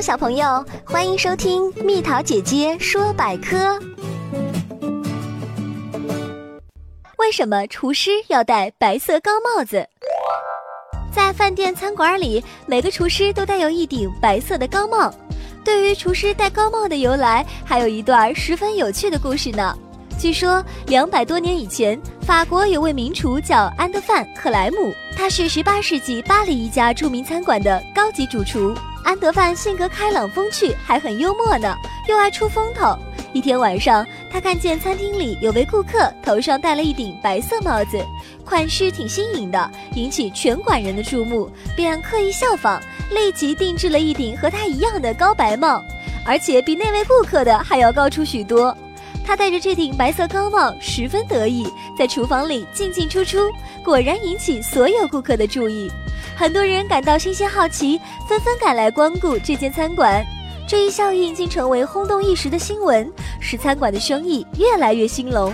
小朋友，欢迎收听蜜桃姐姐说百科。为什么厨师要戴白色高帽子？在饭店餐馆里，每个厨师都戴有一顶白色的高帽。对于厨师戴高帽的由来，还有一段十分有趣的故事呢。据说，两百多年以前，法国有位名厨叫安德范·克莱姆，他是十八世纪巴黎一家著名餐馆的高级主厨。安德范性格开朗风趣，还很幽默呢，又爱出风头。一天晚上，他看见餐厅里有位顾客头上戴了一顶白色帽子，款式挺新颖的，引起全馆人的注目，便刻意效仿，立即定制了一顶和他一样的高白帽，而且比那位顾客的还要高出许多。他戴着这顶白色高帽，十分得意，在厨房里进进出出，果然引起所有顾客的注意。很多人感到新鲜好奇，纷纷赶来光顾这间餐馆。这一效应竟成为轰动一时的新闻，使餐馆的生意越来越兴隆。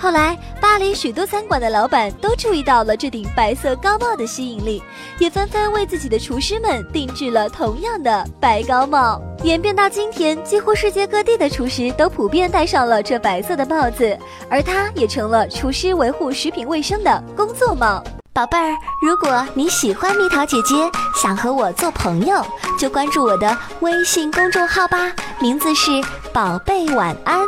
后来，巴黎许多餐馆的老板都注意到了这顶白色高帽的吸引力，也纷纷为自己的厨师们定制了同样的白高帽。演变到今天，几乎世界各地的厨师都普遍戴上了这白色的帽子，而它也成了厨师维护食品卫生的工作帽。宝贝儿，如果你喜欢蜜桃姐姐，想和我做朋友，就关注我的微信公众号吧，名字是“宝贝晚安”。